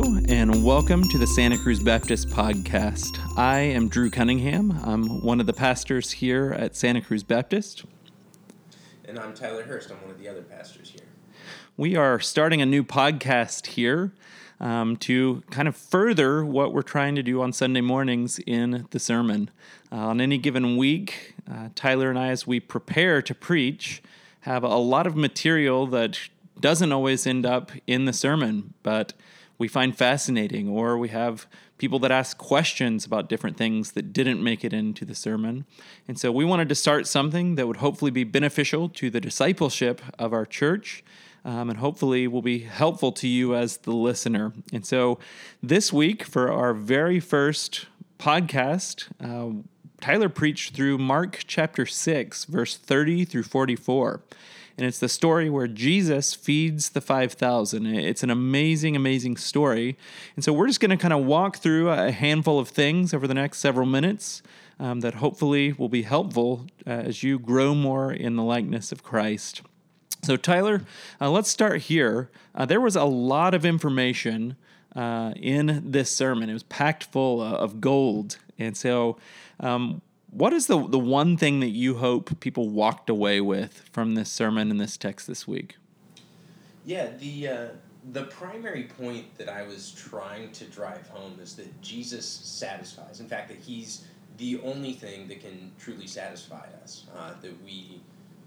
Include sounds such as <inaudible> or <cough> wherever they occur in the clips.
Hello, and welcome to the Santa Cruz Baptist Podcast. I am Drew Cunningham. I'm one of the pastors here at Santa Cruz Baptist. And I'm Tyler Hurst. I'm one of the other pastors here. We are starting a new podcast here um, to kind of further what we're trying to do on Sunday mornings in the sermon. Uh, on any given week, uh, Tyler and I, as we prepare to preach, have a lot of material that doesn't always end up in the sermon, but we find fascinating, or we have people that ask questions about different things that didn't make it into the sermon. And so we wanted to start something that would hopefully be beneficial to the discipleship of our church. Um, and hopefully will be helpful to you as the listener. And so this week, for our very first podcast, uh, Tyler preached through Mark chapter 6, verse 30 through 44 and it's the story where Jesus feeds the 5,000. It's an amazing, amazing story. And so we're just going to kind of walk through a handful of things over the next several minutes um, that hopefully will be helpful uh, as you grow more in the likeness of Christ. So, Tyler, uh, let's start here. Uh, there was a lot of information uh, in this sermon, it was packed full of gold. And so, um, what is the the one thing that you hope people walked away with from this sermon and this text this week? Yeah, the uh, the primary point that I was trying to drive home is that Jesus satisfies. In fact, that He's the only thing that can truly satisfy us. Uh, that we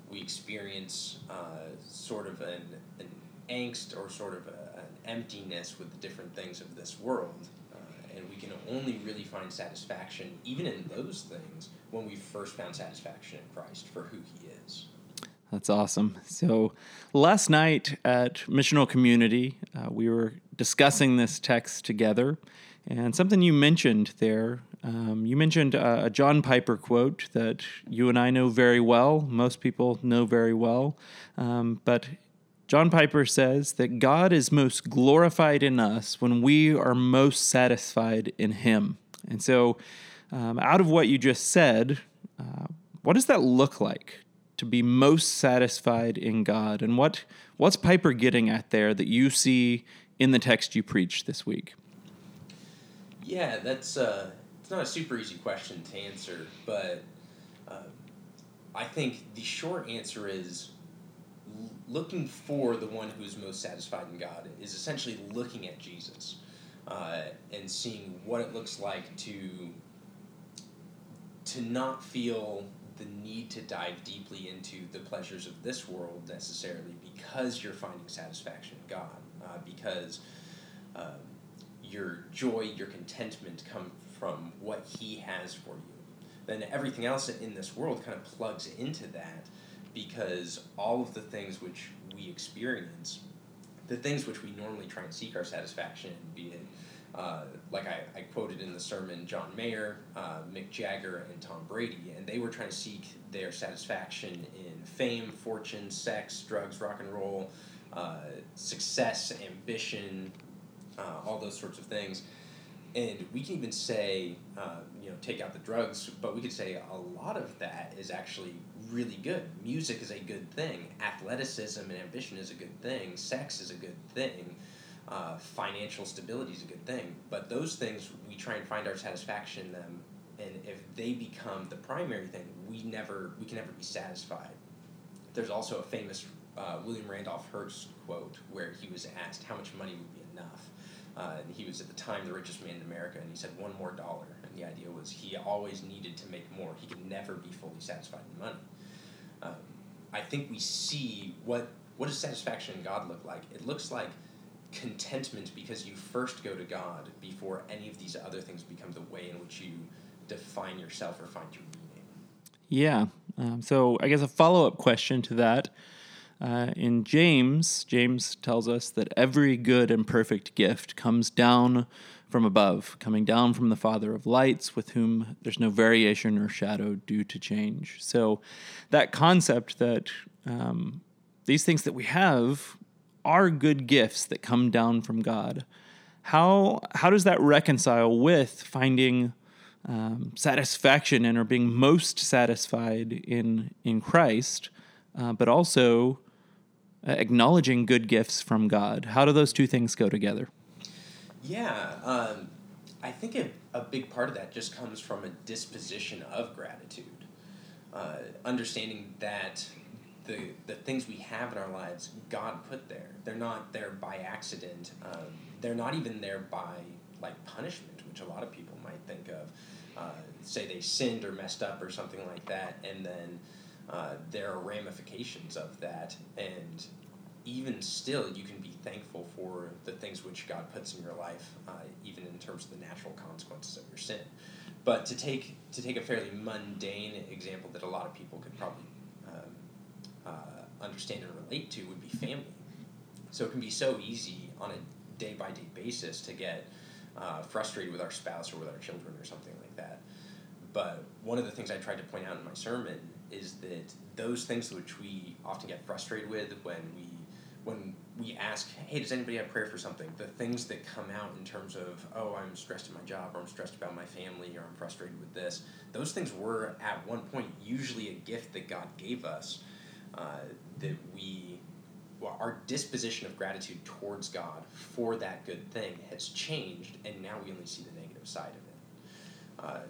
we experience uh, sort of an, an angst or sort of a, an emptiness with the different things of this world and we can only really find satisfaction, even in those things, when we first found satisfaction in Christ for who He is. That's awesome. So, last night at Missional Community, uh, we were discussing this text together, and something you mentioned there. Um, you mentioned uh, a John Piper quote that you and I know very well, most people know very well, um, but John Piper says that God is most glorified in us when we are most satisfied in Him. And so, um, out of what you just said, uh, what does that look like to be most satisfied in God? And what what's Piper getting at there that you see in the text you preached this week? Yeah, that's uh, it's not a super easy question to answer, but uh, I think the short answer is looking for the one who's most satisfied in God is essentially looking at Jesus uh, and seeing what it looks like to to not feel the need to dive deeply into the pleasures of this world necessarily because you're finding satisfaction in God uh, because uh, your joy your contentment come from what He has for you. Then everything else in this world kind of plugs into that because all of the things which we experience, the things which we normally try and seek our satisfaction in, be it uh, like I, I quoted in the sermon John Mayer, uh, Mick Jagger, and Tom Brady, and they were trying to seek their satisfaction in fame, fortune, sex, drugs, rock and roll, uh, success, ambition, uh, all those sorts of things. And we can even say, uh, you know, take out the drugs, but we could say a lot of that is actually really good. Music is a good thing. Athleticism and ambition is a good thing. Sex is a good thing. Uh, financial stability is a good thing. But those things, we try and find our satisfaction in them. And if they become the primary thing, we never we can never be satisfied. There's also a famous uh, William Randolph Hearst quote where he was asked how much money would be enough. Uh, and he was at the time the richest man in America, and he said one more dollar. And the idea was he always needed to make more. He could never be fully satisfied in money um, I think we see what what does satisfaction in God look like? It looks like contentment because you first go to God before any of these other things become the way in which you define yourself or find your meaning. Yeah. Um, so I guess a follow up question to that. Uh, in James, James tells us that every good and perfect gift comes down from above, coming down from the Father of lights, with whom there's no variation or shadow due to change. So, that concept that um, these things that we have are good gifts that come down from God. How how does that reconcile with finding um, satisfaction and or being most satisfied in in Christ, uh, but also acknowledging good gifts from God? How do those two things go together? Yeah, um, I think a, a big part of that just comes from a disposition of gratitude. Uh, understanding that the, the things we have in our lives, God put there. They're not there by accident. Um, they're not even there by like punishment, which a lot of people might think of. Uh, say they sinned or messed up or something like that, and then uh, there are ramifications of that. And even still, you can be thankful for the things which God puts in your life, uh, even in terms of the natural consequences of your sin. But to take to take a fairly mundane example that a lot of people could probably um, uh, understand and relate to would be family. So it can be so easy on a day by day basis to get uh, frustrated with our spouse or with our children or something like that. But one of the things I tried to point out in my sermon is that those things which we often get frustrated with when we when we ask, hey, does anybody have prayer for something? The things that come out in terms of, oh, I'm stressed in my job, or I'm stressed about my family, or I'm frustrated with this, those things were at one point usually a gift that God gave us uh, that we, well, our disposition of gratitude towards God for that good thing has changed, and now we only see the negative side of it. Uh,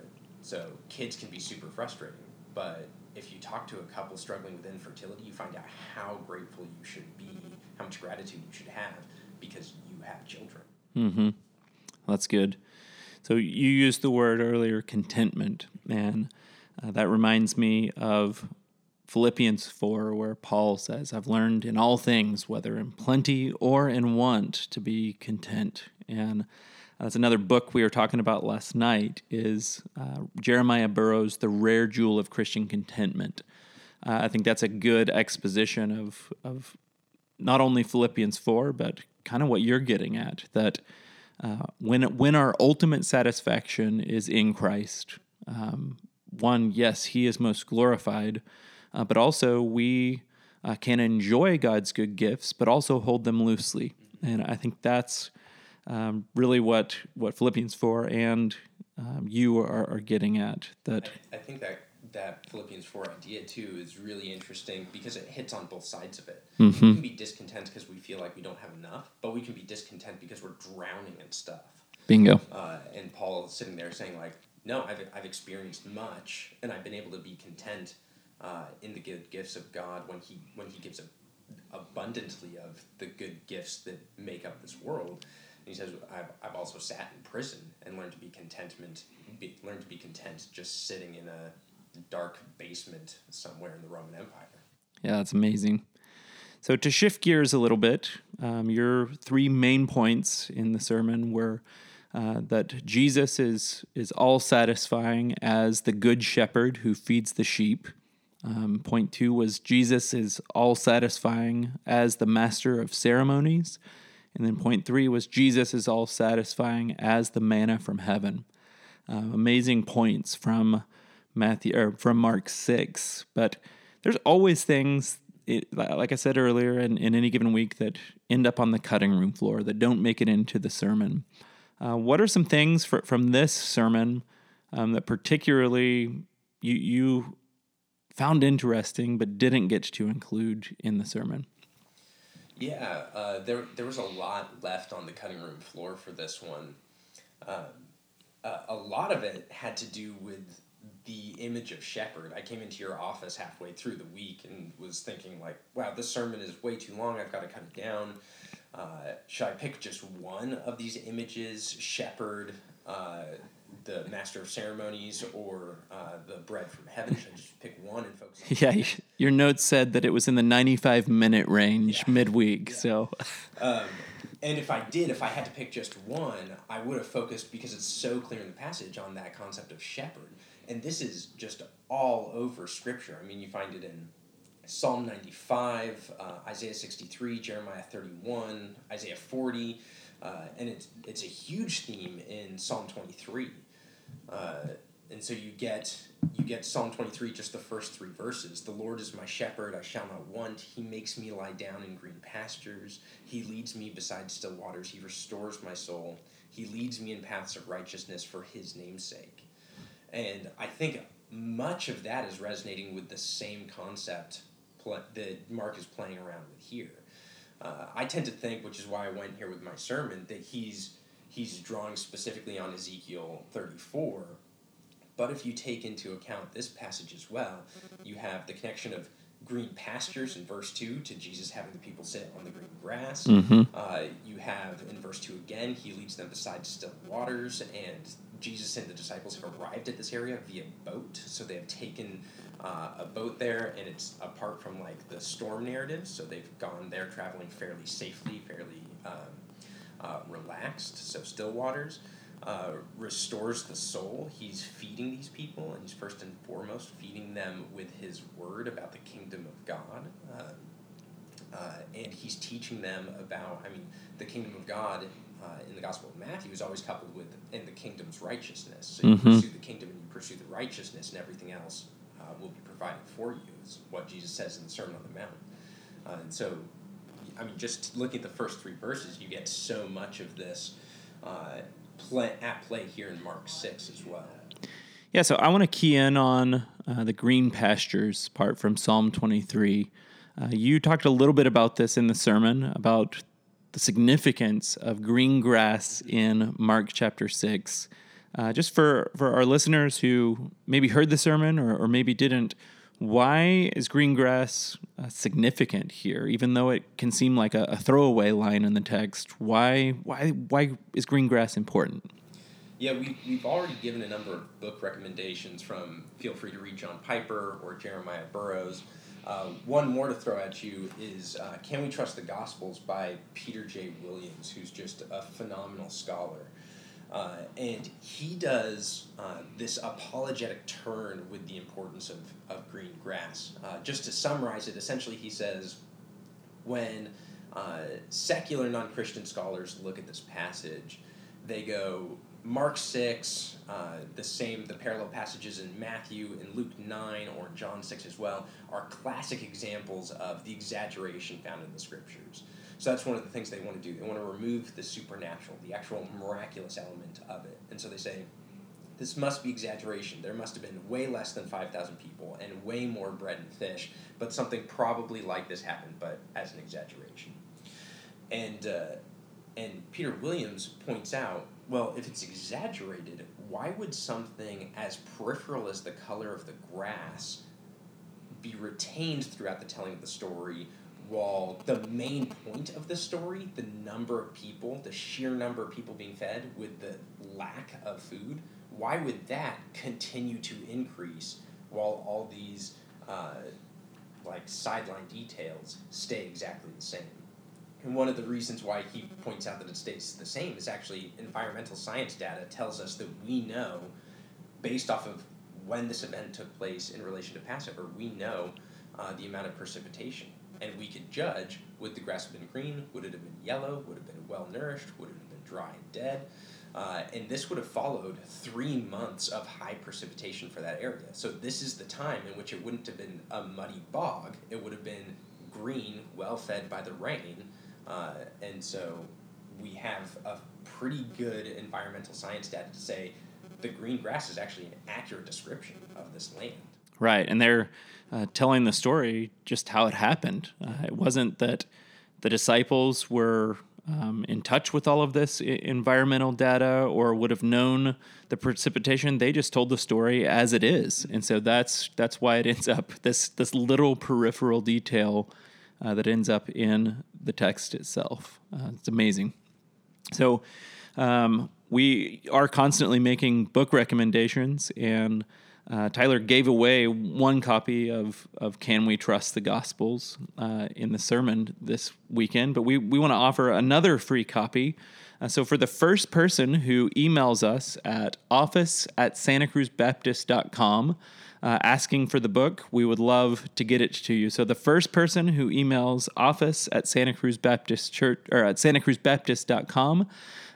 so kids can be super frustrating, but if you talk to a couple struggling with infertility, you find out how grateful you should be, how much gratitude you should have because you have children. Mm-hmm. That's good. So you used the word earlier, contentment, and uh, that reminds me of Philippians 4, where Paul says, I've learned in all things, whether in plenty or in want, to be content. And that's another book we were talking about last night is uh, Jeremiah Burroughs' The Rare Jewel of Christian Contentment. Uh, I think that's a good exposition of, of not only Philippians 4, but kind of what you're getting at, that uh, when, when our ultimate satisfaction is in Christ, um, one, yes, he is most glorified, uh, but also we uh, can enjoy God's good gifts, but also hold them loosely. And I think that's um, really what what Philippians four and um, you are, are getting at. That I, I, think that that Philippians four idea too is really interesting because it hits on both sides of it. Mm-hmm. We can be discontent because we feel like we don't have enough, but we can be discontent because we're drowning in stuff. Bingo. Uh, and Paul is sitting there saying like, no, I've I've experienced much, and I've been able to be content. Uh, in the good gifts of God, when He when He gives a, abundantly of the good gifts that make up this world, he says, I've, I've also sat in prison and learned to be contentment, be, learned to be content just sitting in a dark basement somewhere in the Roman Empire. Yeah, that's amazing. So to shift gears a little bit, um, your three main points in the sermon were uh, that Jesus is is all satisfying as the good shepherd who feeds the sheep. Um, point two was Jesus is all satisfying as the master of ceremonies. And then point three was Jesus is all satisfying as the manna from heaven. Uh, amazing points from Matthew or from Mark six, but there's always things. It, like I said earlier, in, in any given week that end up on the cutting room floor that don't make it into the sermon. Uh, what are some things for, from this sermon um, that particularly you, you found interesting but didn't get to include in the sermon? Yeah, uh, there there was a lot left on the cutting room floor for this one. Um, uh, a lot of it had to do with the image of shepherd. I came into your office halfway through the week and was thinking like, wow, this sermon is way too long. I've got to cut it down. Uh, should I pick just one of these images, shepherd, uh, the master of ceremonies or uh, the bread from heaven? Should I just pick one and focus? <laughs> yeah, your notes said that it was in the ninety-five minute range yeah. midweek. Yeah. So, um, and if I did, if I had to pick just one, I would have focused because it's so clear in the passage on that concept of shepherd, and this is just all over Scripture. I mean, you find it in Psalm ninety-five, uh, Isaiah sixty-three, Jeremiah thirty-one, Isaiah forty. Uh, and it's it's a huge theme in Psalm twenty three. Uh, and so you get you get Psalm 23 just the first three verses. The Lord is my shepherd, I shall not want. He makes me lie down in green pastures. He leads me beside still waters. He restores my soul. He leads me in paths of righteousness for his name's sake. And I think much of that is resonating with the same concept pl- that Mark is playing around with here. Uh, I tend to think, which is why I went here with my sermon, that he's he's drawing specifically on Ezekiel 34. But if you take into account this passage as well, you have the connection of green pastures in verse 2 to Jesus having the people sit on the green grass. Mm-hmm. Uh, you have in verse 2 again, he leads them beside still waters, and Jesus and the disciples have arrived at this area via boat. So they have taken uh, a boat there, and it's apart from like the storm narrative. So they've gone there traveling fairly safely, fairly um, uh, relaxed. So still waters. Uh, restores the soul. He's feeding these people, and he's first and foremost feeding them with his word about the kingdom of God. Uh, uh, and he's teaching them about, I mean, the kingdom of God uh, in the Gospel of Matthew is always coupled with in the kingdom's righteousness. So you Mhm. pursue the kingdom and you pursue the righteousness, and everything else uh, will be provided for you. Is what Jesus says in the Sermon on the Mount. Uh, and so, I mean, just looking at the first three verses, you get so much of this uh, play, at play here in Mark six as well. Yeah, so I want to key in on uh, the green pastures part from Psalm 23. Uh, you talked a little bit about this in the sermon about the significance of green grass in Mark chapter 6. Uh, just for, for our listeners who maybe heard the sermon or, or maybe didn't, why is green grass uh, significant here? Even though it can seem like a, a throwaway line in the text, why, why, why is green grass important? Yeah, we, we've already given a number of book recommendations from feel free to read John Piper or Jeremiah Burroughs. Uh, one more to throw at you is uh, Can We Trust the Gospels by Peter J. Williams, who's just a phenomenal scholar. Uh, and he does uh, this apologetic turn with the importance of, of green grass. Uh, just to summarize it, essentially he says, when uh, secular non Christian scholars look at this passage, they go, Mark 6, uh, the same, the parallel passages in Matthew, and Luke 9, or John 6 as well, are classic examples of the exaggeration found in the scriptures. So that's one of the things they want to do. They want to remove the supernatural, the actual miraculous element of it. And so they say, this must be exaggeration. There must have been way less than 5,000 people and way more bread and fish, but something probably like this happened, but as an exaggeration. And, uh, and Peter Williams points out well, if it's exaggerated, why would something as peripheral as the color of the grass be retained throughout the telling of the story while the main point of the story, the number of people, the sheer number of people being fed with the lack of food, why would that continue to increase while all these uh, like sideline details stay exactly the same? And one of the reasons why he points out that it stays the same is actually environmental science data tells us that we know, based off of when this event took place in relation to Passover, we know uh, the amount of precipitation. And we could judge would the grass have been green, would it have been yellow, would it have been well nourished, would it have been dry and dead. Uh, and this would have followed three months of high precipitation for that area. So, this is the time in which it wouldn't have been a muddy bog, it would have been green, well fed by the rain. Uh, and so we have a pretty good environmental science data to say the green grass is actually an accurate description of this land. Right, and they're uh, telling the story just how it happened. Uh, it wasn't that the disciples were um, in touch with all of this I- environmental data or would have known the precipitation. They just told the story as it is, and so that's that's why it ends up this this little peripheral detail uh, that ends up in the text itself. Uh, it's amazing. So um, we are constantly making book recommendations, and uh, Tyler gave away one copy of, of Can We Trust the Gospels uh, in the sermon this weekend, but we, we want to offer another free copy. Uh, so for the first person who emails us at office at santacruzbaptist.com, uh, asking for the book, we would love to get it to you. So the first person who emails office at Santa Cruz Baptist Church or at santacruzbaptist.com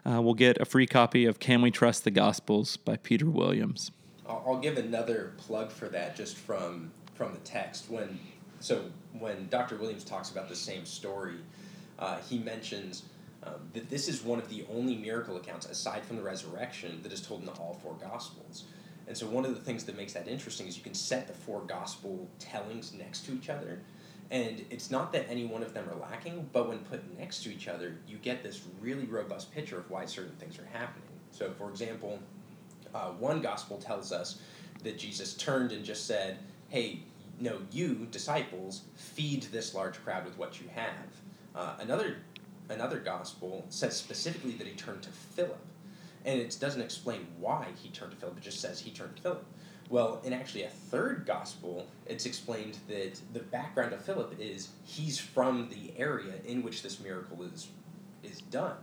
uh, will get a free copy of Can We Trust the Gospels by Peter Williams. I'll, give another plug for that just from from the text. When so when Dr. Williams talks about the same story, uh, he mentions um, that this is one of the only miracle accounts aside from the resurrection that is told in all four Gospels. And so one of the things that makes that interesting is you can set the four Gospel tellings next to each other, And it's not that any one of them are lacking, but when put next to each other, you get this really robust picture of why certain things are happening. So, for example, uh, one gospel tells us that Jesus turned and just said, Hey, no, you, disciples, feed this large crowd with what you have. Uh, another, another gospel says specifically that he turned to Philip. And it doesn't explain why he turned to Philip, it just says he turned to Philip. Well, in actually a third gospel, it's explained that the background of Philip is he's from the area in which this miracle is is done.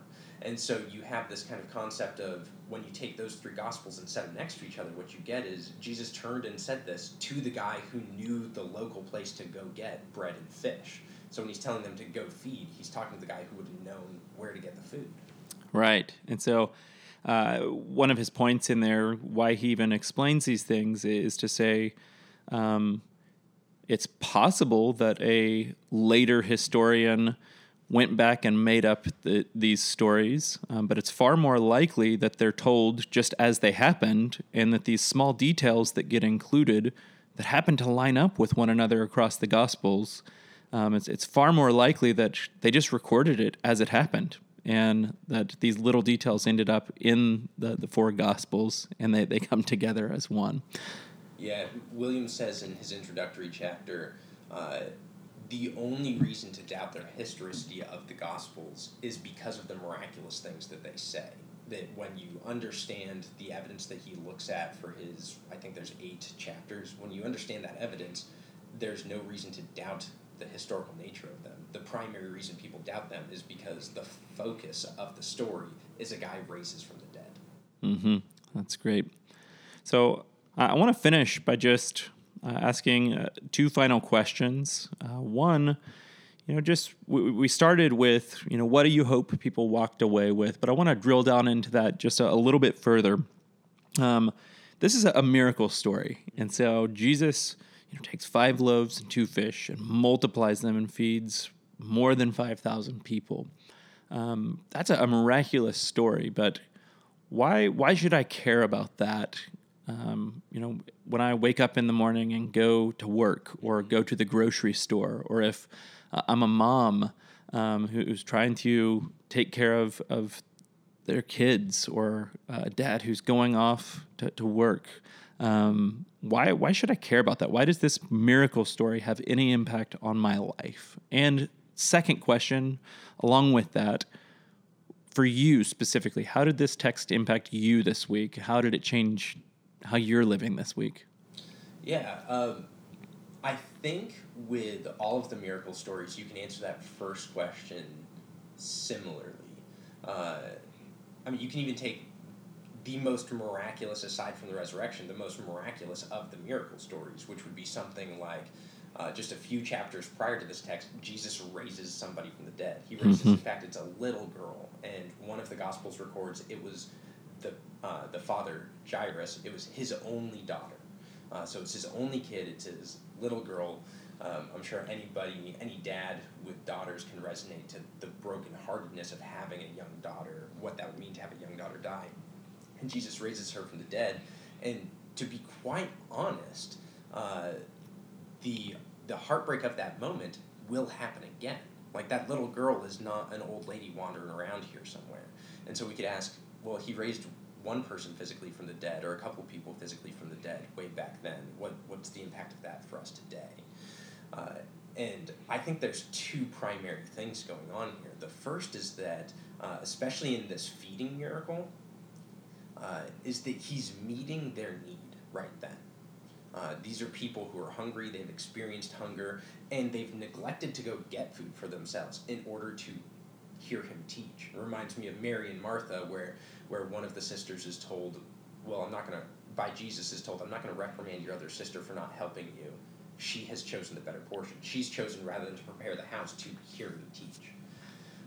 And so you have this kind of concept of when you take those three gospels and set them next to each other, what you get is Jesus turned and said this to the guy who knew the local place to go get bread and fish. So when he's telling them to go feed, he's talking to the guy who would have known where to get the food. Right. And so uh, one of his points in there, why he even explains these things, is to say um, it's possible that a later historian went back and made up the, these stories, um, but it's far more likely that they're told just as they happened, and that these small details that get included that happen to line up with one another across the Gospels. Um, it's, it's far more likely that they just recorded it as it happened and that these little details ended up in the, the four gospels and they, they come together as one yeah williams says in his introductory chapter uh, the only reason to doubt their historicity of the gospels is because of the miraculous things that they say that when you understand the evidence that he looks at for his i think there's eight chapters when you understand that evidence there's no reason to doubt the historical nature of them. The primary reason people doubt them is because the focus of the story is a guy raises from the dead. Mm-hmm. That's great. So I want to finish by just asking uh, two final questions. Uh, one, you know, just we, we started with, you know, what do you hope people walked away with? But I want to drill down into that just a, a little bit further. Um, this is a, a miracle story. And so Jesus you know, takes five loaves and two fish and multiplies them and feeds more than 5,000 people. Um, that's a, a, miraculous story, but why, why should I care about that? Um, you know, when I wake up in the morning and go to work or go to the grocery store, or if uh, I'm a mom um, who's trying to take care of, of their kids or a dad who's going off to, to work. Um, why why should I care about that? Why does this miracle story have any impact on my life? And second question, along with that, for you specifically, how did this text impact you this week? How did it change how you're living this week? Yeah, um, I think with all of the miracle stories, you can answer that first question similarly. Uh, I mean, you can even take the most miraculous, aside from the resurrection, the most miraculous of the miracle stories, which would be something like uh, just a few chapters prior to this text, Jesus raises somebody from the dead. He raises, mm-hmm. in fact, it's a little girl, and one of the Gospels records it was uh, the father Jairus. It was his only daughter, uh, so it's his only kid. It's his little girl. Um, I'm sure anybody, any dad with daughters can resonate to the brokenheartedness of having a young daughter, what that would mean to have a young daughter die and Jesus raises her from the dead. And to be quite honest, uh, the the heartbreak of that moment will happen again. Like that little girl is not an old lady wandering around here somewhere. And so we could ask, well, he raised one person physically from the dead, or a couple people physically from the dead way back then. What what's the impact of that for us today? Uh, and I think there's two primary things going on here. The first is that, uh, especially in this feeding miracle, uh, is that he's meeting their need right then. Uh, these are people who are hungry, they've experienced hunger, and they've neglected to go get food for themselves in order to hear him teach. It reminds me of Mary and Martha, where, where one of the sisters is told, Well, I'm not going to, by Jesus, is told, I'm not going to reprimand your other sister for not helping you. She has chosen the better portion. She's chosen rather than to prepare the house to hear me teach.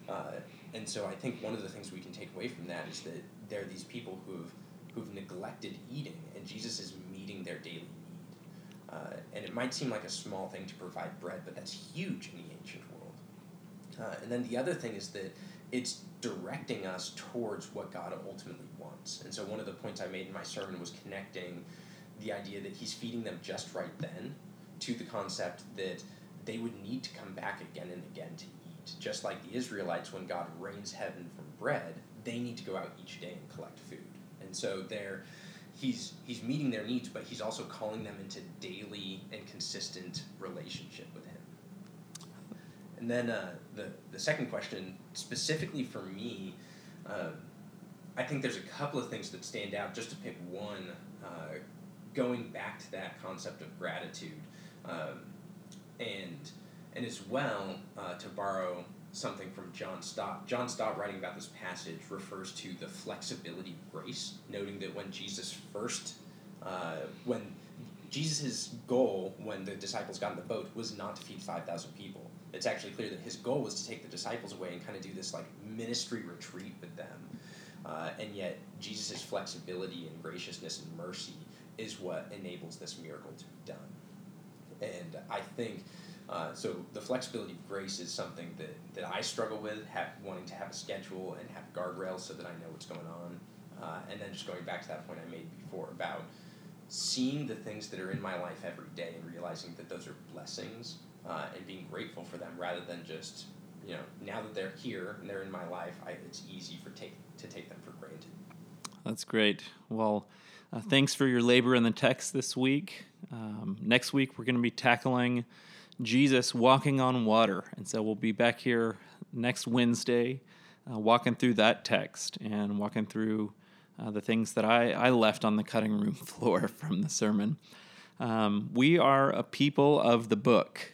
Uh, and so I think one of the things we can take away from that is that there are these people who've who've neglected eating, and Jesus is meeting their daily need. Uh, and it might seem like a small thing to provide bread, but that's huge in the ancient world. Uh, and then the other thing is that it's directing us towards what God ultimately wants. And so one of the points I made in my sermon was connecting the idea that He's feeding them just right then to the concept that they would need to come back again and again to eat. Just like the Israelites, when God rains heaven from bread, they need to go out each day and collect food. And so they're, he's, he's meeting their needs, but he's also calling them into daily and consistent relationship with. And then uh, the, the second question, specifically for me, um, I think there's a couple of things that stand out. Just to pick one, uh, going back to that concept of gratitude, um, and and as well uh, to borrow something from John Stott. John Stott, writing about this passage, refers to the flexibility of grace, noting that when Jesus first, uh, when Jesus' goal when the disciples got in the boat was not to feed 5,000 people. It's actually clear that his goal was to take the disciples away and kind of do this like ministry retreat with them. Uh, and yet, Jesus' flexibility and graciousness and mercy is what enables this miracle to be done. And I think uh, so. The flexibility of grace is something that, that I struggle with, have, wanting to have a schedule and have guardrails so that I know what's going on. Uh, and then just going back to that point I made before about seeing the things that are in my life every day and realizing that those are blessings uh, and being grateful for them rather than just you know now that they're here and they're in my life I, it's easy for take to take them for granted that's great well uh, thanks for your labor in the text this week um, next week we're going to be tackling jesus walking on water and so we'll be back here next wednesday uh, walking through that text and walking through uh, the things that I, I left on the cutting room <laughs> floor from the sermon. Um, we are a people of the book.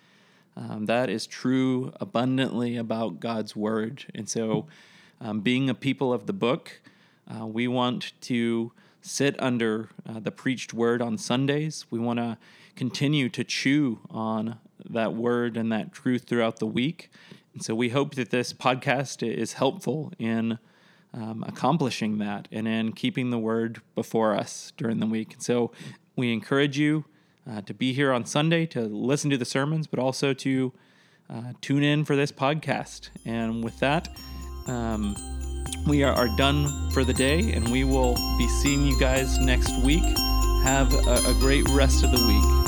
Um, that is true abundantly about God's word. And so, um, being a people of the book, uh, we want to sit under uh, the preached word on Sundays. We want to continue to chew on that word and that truth throughout the week. And so, we hope that this podcast is helpful in um, accomplishing that and in keeping the word before us during the week. And so we encourage you uh, to be here on Sunday to listen to the sermons, but also to uh, tune in for this podcast. And with that, um, we are, are, done for the day, and we will be seeing you guys next week. Have a, a great rest of the week.